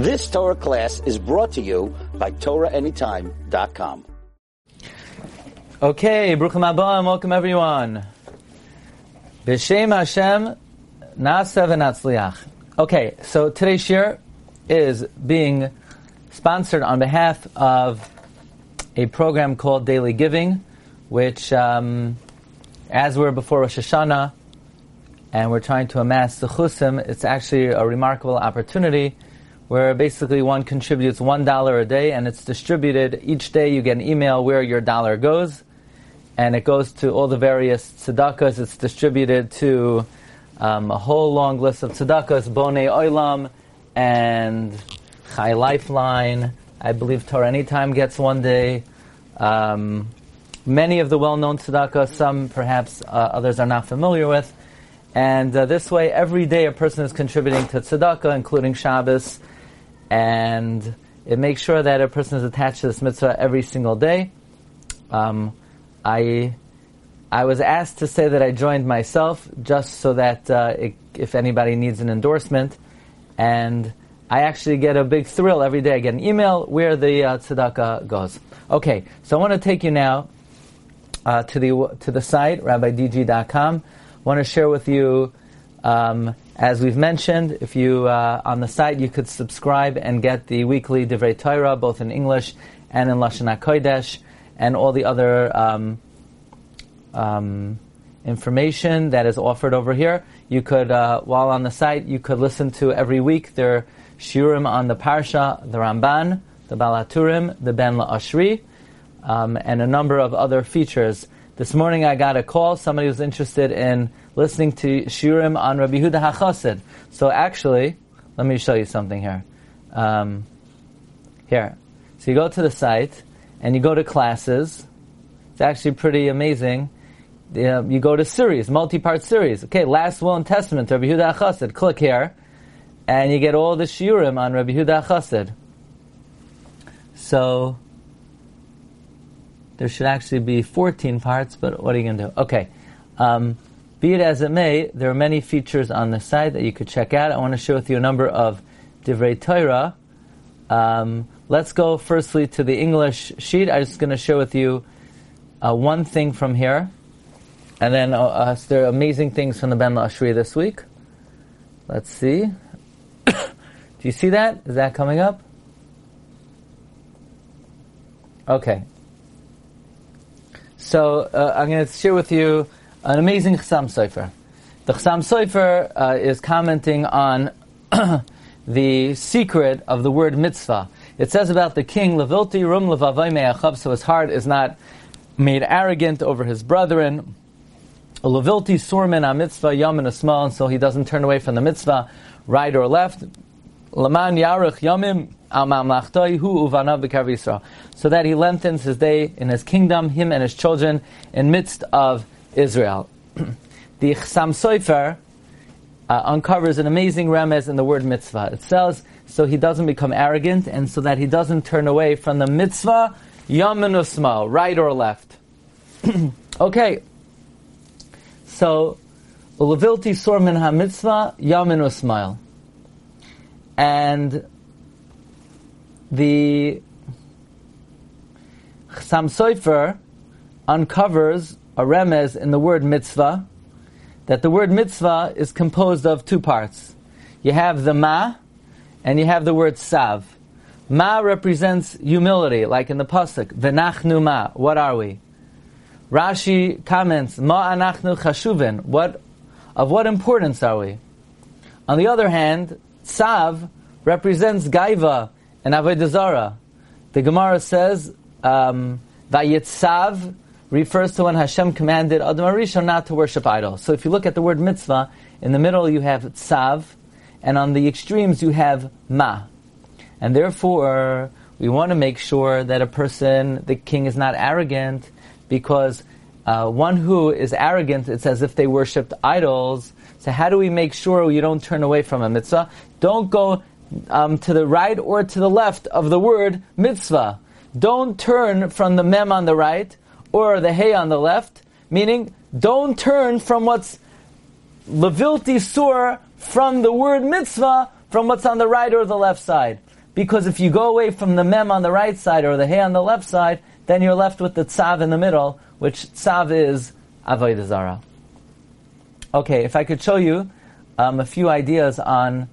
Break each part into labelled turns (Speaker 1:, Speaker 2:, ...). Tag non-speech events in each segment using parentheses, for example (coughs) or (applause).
Speaker 1: This Torah class is brought to you by TorahAnytime.com.
Speaker 2: Okay, Bruchim Abba and welcome everyone. B'Shem Hashem, v'Natzliach. Okay, so today's shir is being sponsored on behalf of a program called Daily Giving, which, um, as we're before Rosh Hashanah, and we're trying to amass the chusim, it's actually a remarkable opportunity where basically one contributes one dollar a day and it's distributed each day. You get an email where your dollar goes, and it goes to all the various tzedakahs. It's distributed to um, a whole long list of tzedakahs, Bonei Oilam, and Chai Lifeline. I believe Torah Anytime gets one day. Um, many of the well-known tzedakahs, some perhaps uh, others are not familiar with. And uh, this way, every day a person is contributing to tzedakah, including Shabbos, and it makes sure that a person is attached to this mitzvah every single day. Um, I I was asked to say that I joined myself just so that uh, it, if anybody needs an endorsement, and I actually get a big thrill every day. I get an email where the uh, tzedakah goes. Okay, so I want to take you now uh, to the to the site rabbidg.com. I want to share with you um, as we've mentioned, if you uh, on the site you could subscribe and get the weekly Divrei Torah both in English and in Lashon Hakodesh and all the other um, um, information that is offered over here. You could, uh, while on the site, you could listen to every week their shiurim on the Parsha, the Ramban, the Baal HaTurim, the Ben La'ashri, um, and a number of other features. This morning I got a call. Somebody was interested in listening to Shiurim on Rabbi Yehuda HaChassid. So actually, let me show you something here. Um, here. So you go to the site and you go to classes. It's actually pretty amazing. you go to series, multi-part series. Okay, last will and testament, Rabbi Yehuda HaChassid. Click here, and you get all the shiurim on Rabbi Yehuda HaChassid. So there should actually be 14 parts, but what are you going to do? Okay. Um, be it as it may, there are many features on the site that you could check out. I want to share with you a number of Divrei Torah. Um, let's go firstly to the English sheet. I'm just going to share with you uh, one thing from here. And then uh, uh, there are amazing things from the Ben La'ashri this week. Let's see. (coughs) Do you see that? Is that coming up? Okay. So uh, I'm going to share with you an amazing Chassam Sofer. The Chassam Sofer uh, is commenting on (coughs) the secret of the word mitzvah. It says about the king, Levilti rum levavai me'achav, so his heart is not made arrogant over his brethren. Levilti surmin a mitzvah asmal, and so he doesn't turn away from the mitzvah, right or left. Laman yarich yamim so that he lengthens his day in his kingdom, him and his children, in midst of Israel. the Chassam Sofer uh, uncovers an amazing remez in the word mitzvah. It says, so he doesn't become arrogant, and so that he doesn't turn away from the mitzvah, yamin usmal, right or left. (clears throat) okay. So, Levilti Sormin HaMitzvah, Yamin. And the Chassam Sofer uncovers a remez in the word mitzvah, that the word mitzvah is composed of two parts. You have the ma, and you have the word sav. Ma represents humility, like in the pasuk, v'nachnu ma, what are we? Rashi comments, ma anachnu chashuvin, what, of what importance are we? On the other hand, sav represents gaiva and avodah. The Gemara says, um, vayitzav refers to when Hashem commanded Adam HaRishon not to worship idols. So if you look at the word mitzvah, in the middle you have tzav, and on the extremes you have ma. And therefore, we want to make sure that a person, the king, is not arrogant, because uh, one who is arrogant, it's as if they worshipped idols. So how do we make sure you don't turn away from a mitzvah? Don't go um, to the right or to the left of the word mitzvah. Don't turn from the mem on the right or the hay on the left, meaning don't turn from what's levilti sur from the word mitzvah from what's on the right or the left side. because if you go away from the mem on the right side or the hay on the left side, then you're left with the tzav in the middle, which tzav is avodah zara. Okay, if I could show you um, a few ideas on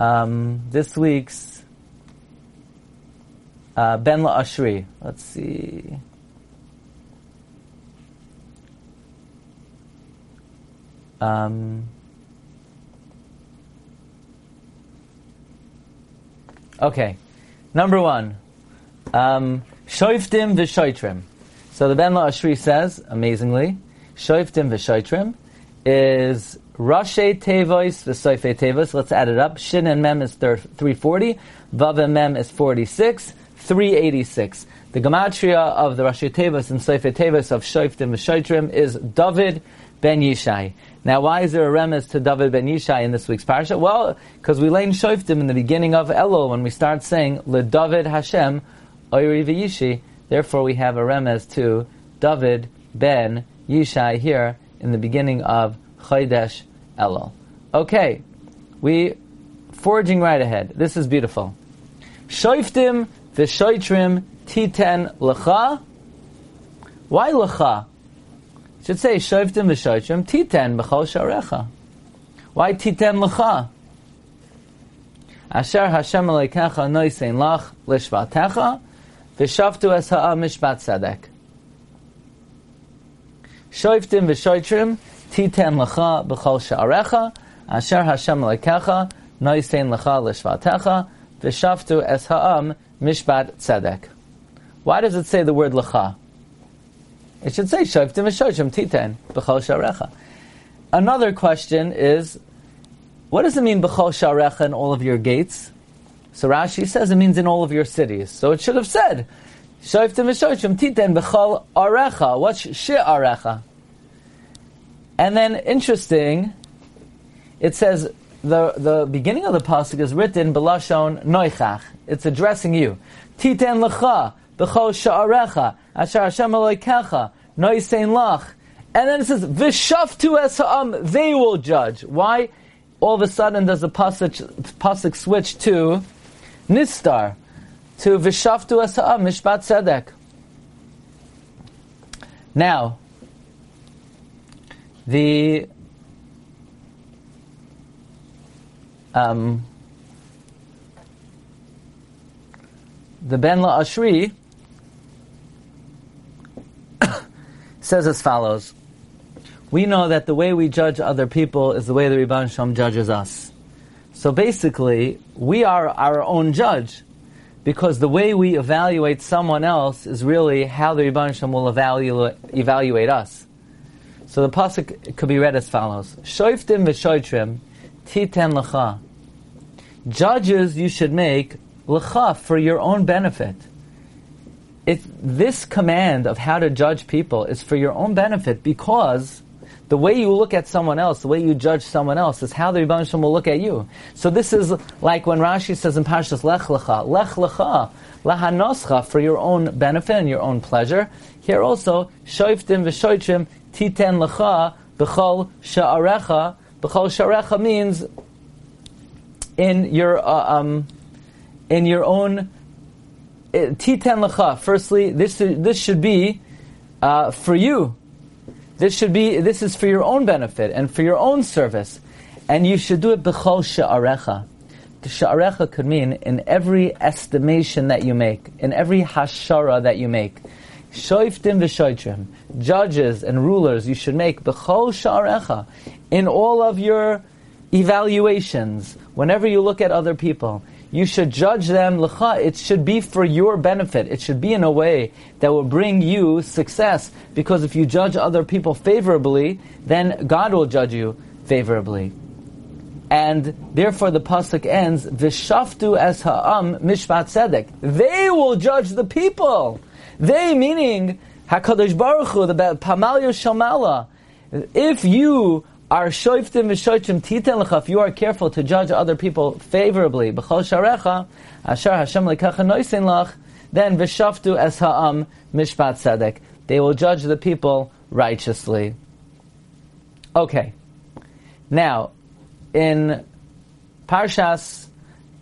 Speaker 2: um, this week's uh, Ben La Ashri. Let's see. Um, okay, number one, um, v'shoitrim. So the Ben La Ashri says, amazingly, shoiftim v'shoitrim is Rashe Tevois v'Soife Tevois. Let's add it up. Shin and Mem is 340. Vav and Mem is 46. 386. The gematria of the Rashe Tevois and Soife Tevois of Shoiftim v'Shoitrim is David ben Yishai. Now, why is there a remez to David ben Yishai in this week's parasha? Well, because we learn Shoiftim in the beginning of Elul when we start saying Le David Hashem Oiri v'Yishi. Therefore, we have a remez to David ben Yishai here in the beginning of Chodesh Elul. Okay, we forging right ahead. This is beautiful. Shoiftim v'shoitrim titen lecha. Why lecha? Should say shoiftim v'shoitrim titen b'chol sharecha. Why titen lecha? Asher Hashem aleikecha noisein lach lishvatecha v'shavtu es ha'a mishpat tzedek. Shoiftim v'shoitrim titen lecha b'chol sha'arecha, asher Hashem lekecha, noisein lecha l'shvatecha, v'shaftu es ha'am mishpat tzedek. Why does it say the word lecha? It should say shoiftim v'shoitrim titen b'chol sha'arecha. Another question is, what does it mean b'chol sha'arecha in all of your gates? So Rashi says it means in all of your cities. So it should have said, Shoiftim v'shoiftim titen b'chol arecha. What's she arecha? And then, interesting, it says the, the beginning of the pasuk is written belashon noichach. It's addressing you. Titen lecha b'chol sha'arecha asher Hashem aloikecha noisein lach. And then it says v'shaftu es ha'am. They will judge. Why? All of a sudden, does the pasuk, switch to nistar to v'shaftu es ha'am mishpat tzedek. Now, the um, the Ben La Ashri (coughs) says as follows. We know that the way we judge other people is the way the Rebbe Shalom judges us. So basically, we are our own judge because the way we evaluate someone else is really how the Rebbe Shalom will evaluate, evaluate us. So the pasuk could be read as follows: Shoiftim v'shoitrim titen lecha. Judges you should make lecha for your own benefit. It, this command of how to judge people is for your own benefit because the way you look at someone else, the way you judge someone else, is how the Rebbe will look at you. So this is like when Rashi says in Parshas Lech Lecha, Lech Lecha, Lahanoscha, for your own benefit and your own pleasure. Here also, Shoiftim v'shoitrim titen lecha b'chol sha'arecha. B'chol sha'arecha means in your uh, um, in your own titen lecha. Firstly, this this should be uh, for you. This should be this is for your own benefit and for your own service, and you should do it b'chol sha'arecha. Sha'arecha could mean in every estimation that you make, in every hashara that you make. Shoiftim v'shoitrim, judges and rulers you should make b'chol sha'arecha, in all of your evaluations, whenever you look at other people, you should judge them l'cha. It should be for your benefit. It should be in a way that will bring you success. Because if you judge other people favorably, then God will judge you favorably. And therefore the pasuk ends, "V'shaftu es ha'am mishpat tzedek." They will judge the people. They meaning Hakadosh Baruch Hu, the Pamalyo Shamala. If you are shoiftim v'shoitim titen lecha, if you are careful to judge other people favorably, b'chol sharecha, asher Hashem lekacha noisin lach, then v'shaftu es ha'am mishpat tzedek. They will judge the people righteously. Okay. Now, in Parshas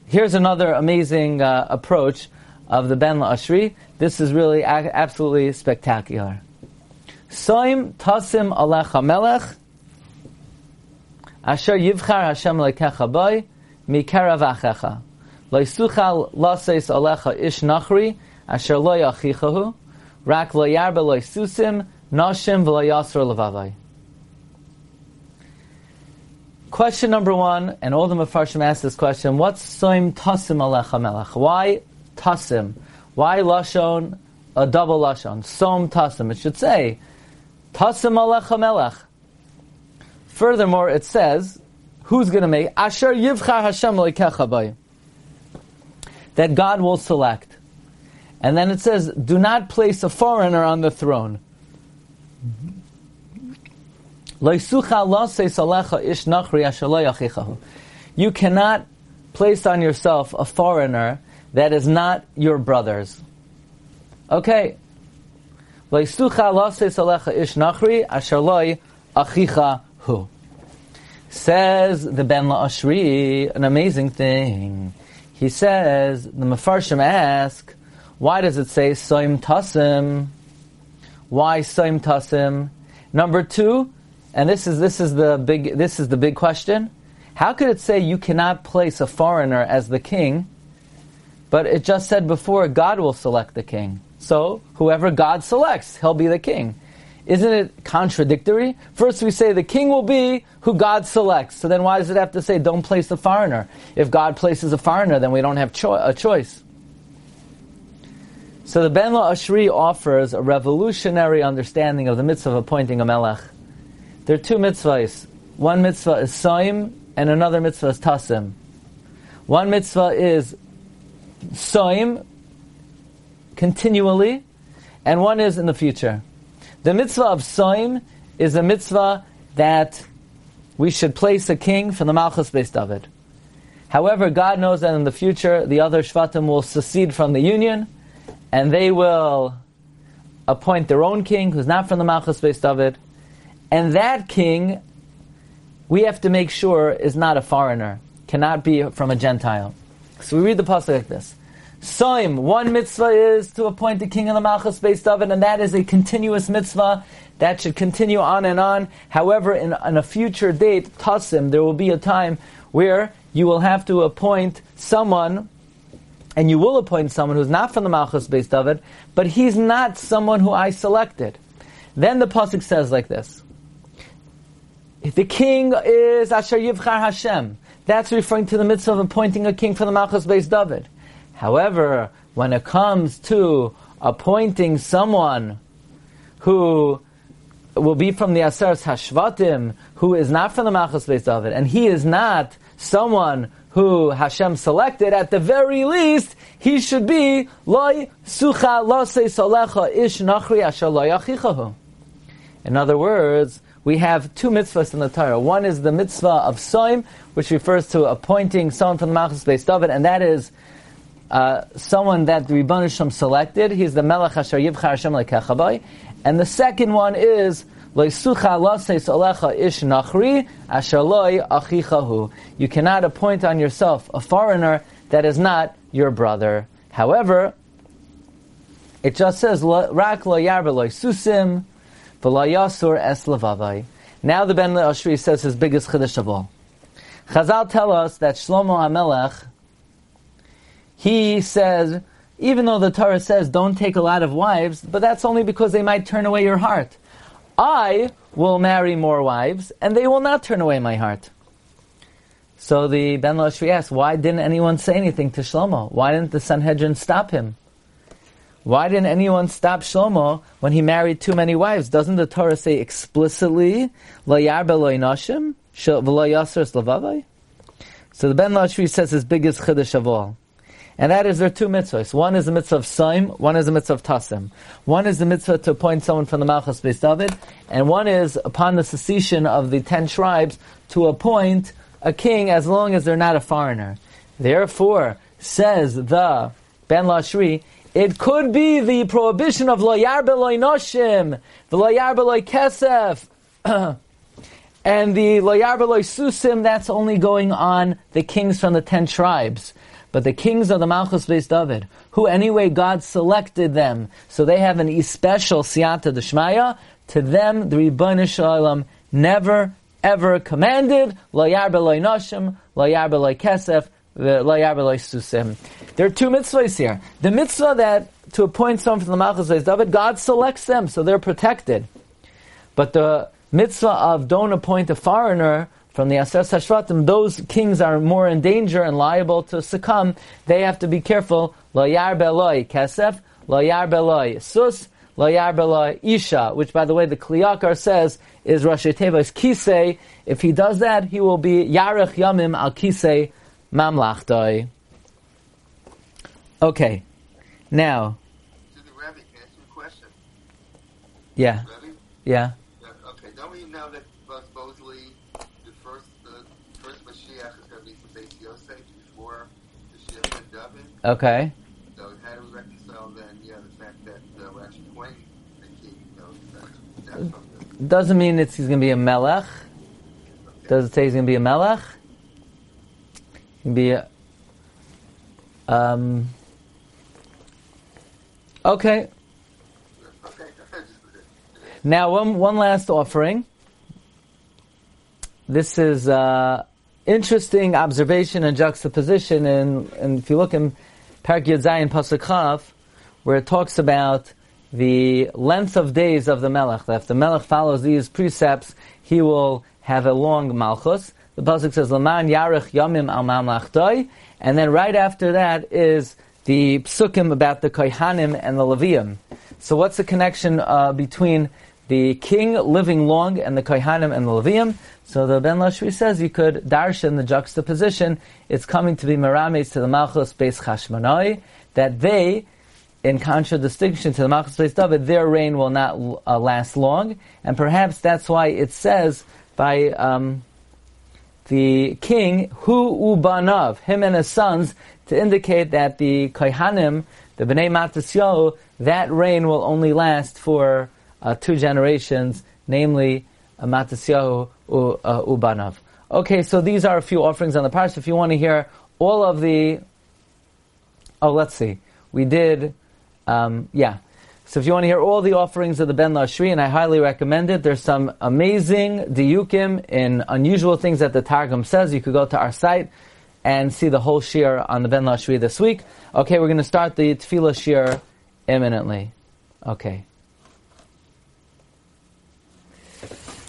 Speaker 2: here's another amazing uh, approach of the Ben La'ashri. This is really a- absolutely spectacular. Soim tasim alecha melech asher yivchar Hashem lekecha boy mikerav achecha loisuchal laseis alecha ish nachri asher lo yachichahu rak lo yarba lo susim nashim v'lo yasr levavai. Question number one, and all the Mefarshim ask this question, what's soim tasim alecha melech? Why tasim? Why lashon, a double lashon? Som tasim. It should say, tasim alecha melech. Furthermore, it says, who's going to make? Asher yivchar Hashem leikecha bay. That God will select. And then it says, do not place a foreigner on the throne. You cannot place on yourself a foreigner that is not your brother's. Okay. Says the Ben La'ashri an amazing thing. He says, the Mefarshim ask, why does it say Soim Tasim? Why Soim Tasim? Number two, and this is this is the big this is the big question. How could it say you cannot place a foreigner as the king? But it just said before God will select the king. So whoever God selects, he'll be the king. Isn't it contradictory? First we say the king will be who God selects. So then why does it have to say don't place the foreigner? If God places a foreigner, then we don't have cho- a choice. So the Ben La Ashri offers a revolutionary understanding of the mitzvah of appointing a melech. There are two mitzvahs. One mitzvah is soim, and another mitzvah is Tasim. One mitzvah is soim, continually, and one is in the future. The mitzvah of Soim is a mitzvah that we should place a king from the Malchus Beis David. However, God knows that in the future the other Shvatim will secede from the union, and they will appoint their own king who's not from the Malchus Beis David, and that king, we have to make sure is not a foreigner, cannot be from a Gentile. So we read the pasuk like this. Soim, one mitzvah is to appoint the king of the Malchus Beis David, and that is a continuous mitzvah that should continue on and on. However, in, in a future date, Tassim, there will be a time where you will have to appoint someone, and you will appoint someone who's not from the Malchus Beis David, but he's not someone who I selected. Then the pasuk says like this: If The king is Asher Yivchar Hashem. That's referring to the mitzvah of appointing a king for the Malchus Beis David. However, when it comes to appointing someone who will be from the Aseres Hashvatim, who is not from the Malchus Beis David, and he is not someone who Hashem selected, at the very least, he should be loy sucha lase salecha ish nachri asher In other words, we have two mitzvahs in the Torah. One is the mitzvah of soim, which refers to appointing someone from the Malchus Beis David, and that is uh, someone that the Rebbeinu selected. He's the Melech Asher Yivchar Hashem Lekechabay. And the second one is. You cannot appoint on yourself a foreigner that is not your brother. However, it just says Rak Lo Yarba Lo Susim V'Lo Yasur Es Levavai. Now the Ben Ashri says his biggest chiddush of all. Chazal tell us that Shlomo HaMelech he says, even though the Torah says don't take a lot of wives, but that's only because they might turn away your heart. I will marry more wives, and they will not turn away my heart. So the Ben Lashri asks, why didn't anyone say anything to Shlomo? Why didn't the Sanhedrin stop him? Why didn't anyone stop Shlomo when he married too many wives? Doesn't the Torah say explicitly, lavavai? So the Ben Lashri says his biggest chiddush of all. And that is there are two mitzvahs. One is the mitzvah of Saim, one is the mitzvah of Tasim. One is the mitzvah to appoint someone from the Malchus Beis David, and one is upon the secession of the ten tribes to appoint a king as long as they're not a foreigner. Therefore, says the Ben Lashri, it could be the prohibition of lo yarbe lo noshim, the lo yarbe lo kesef, (clears throat) and the lo yarbe lo susim, that's only going on the kings from the ten tribes. But the kings of the Malchus Beis David, who anyway God selected them, so they have an special siyata deshmaya, to them the Rebbeinu Shalom never ever commanded, lo yarbe lo nashim, lo yarbe lo kesef, lo susim. There are two mitzvahs here. The mitzvah that to appoint someone from the Malchus Beis David, God selects them, so they're protected. But the mitzvah of don't appoint a foreigner from the Aser Hashvatim, those kings are more in danger and liable to succumb. They have to be careful. Lo yar beloi kesef, lo yar beloi sus, lo yar beloi isha, which by the way the Kli Yakar says is Rashi Teva's kisei. If he does that, he will be yarech yamim al kisei mamlachtoi. Okay, now.
Speaker 3: To the Rebbe, can I ask you a question?
Speaker 2: Yeah.
Speaker 3: Rebbe?
Speaker 2: Yeah.
Speaker 3: Yeah, okay, don't we know that supposedly the first the first Mashiach is going to be from Beis Yosef before the Mashiach ben David?
Speaker 2: Okay.
Speaker 3: So how do we reconcile then, yeah, the fact that uh, we're actually pointing the king, you know, that's, that's the...
Speaker 2: Doesn't mean it's he's going to be a melech.
Speaker 3: Okay.
Speaker 2: Does it say he's going to be a melech? Be a, um, okay.
Speaker 3: Okay,
Speaker 2: Now, one, one last offering. This is uh, interesting observation and juxtaposition, and, and if you look in Parak Yud Zayin Pasuk Chav, where it talks about the length of days of the Melech, that if the Melech follows these precepts, he will have a long Malchus. The Pasuk says, Laman Yarech Yamim Al Mamlachtoi, and then right after that is the psukim about the Kohanim and the Levium. So what's the connection uh, between the king living long and the Kohanim and the Levium? So the Ben Lashri says you could darshan the juxtaposition. It's coming to be Merames to the Malchus Beis Chashmonai, that they, in contradistinction to the Malchus Beis David, their reign will not uh, last long, and perhaps that's why it says by um, the king, Hu Ubanav, him and his sons, to indicate that the Kohanim, the Bnei Matisyahu, that reign will only last for uh, two generations, namely uh, Matisyahu uh, Ubanav. Okay, so these are a few offerings on the parsha. If you want to hear all of the, oh, let's see, we did, um, yeah. So if you want to hear all the offerings of the Ben Lashri, and I highly recommend it, there's some amazing diukim in unusual things that the Targum says. You could go to our site and see the whole shir on the Ben Lashri this week. Okay, we're going to start the Tefillah shir imminently. Okay.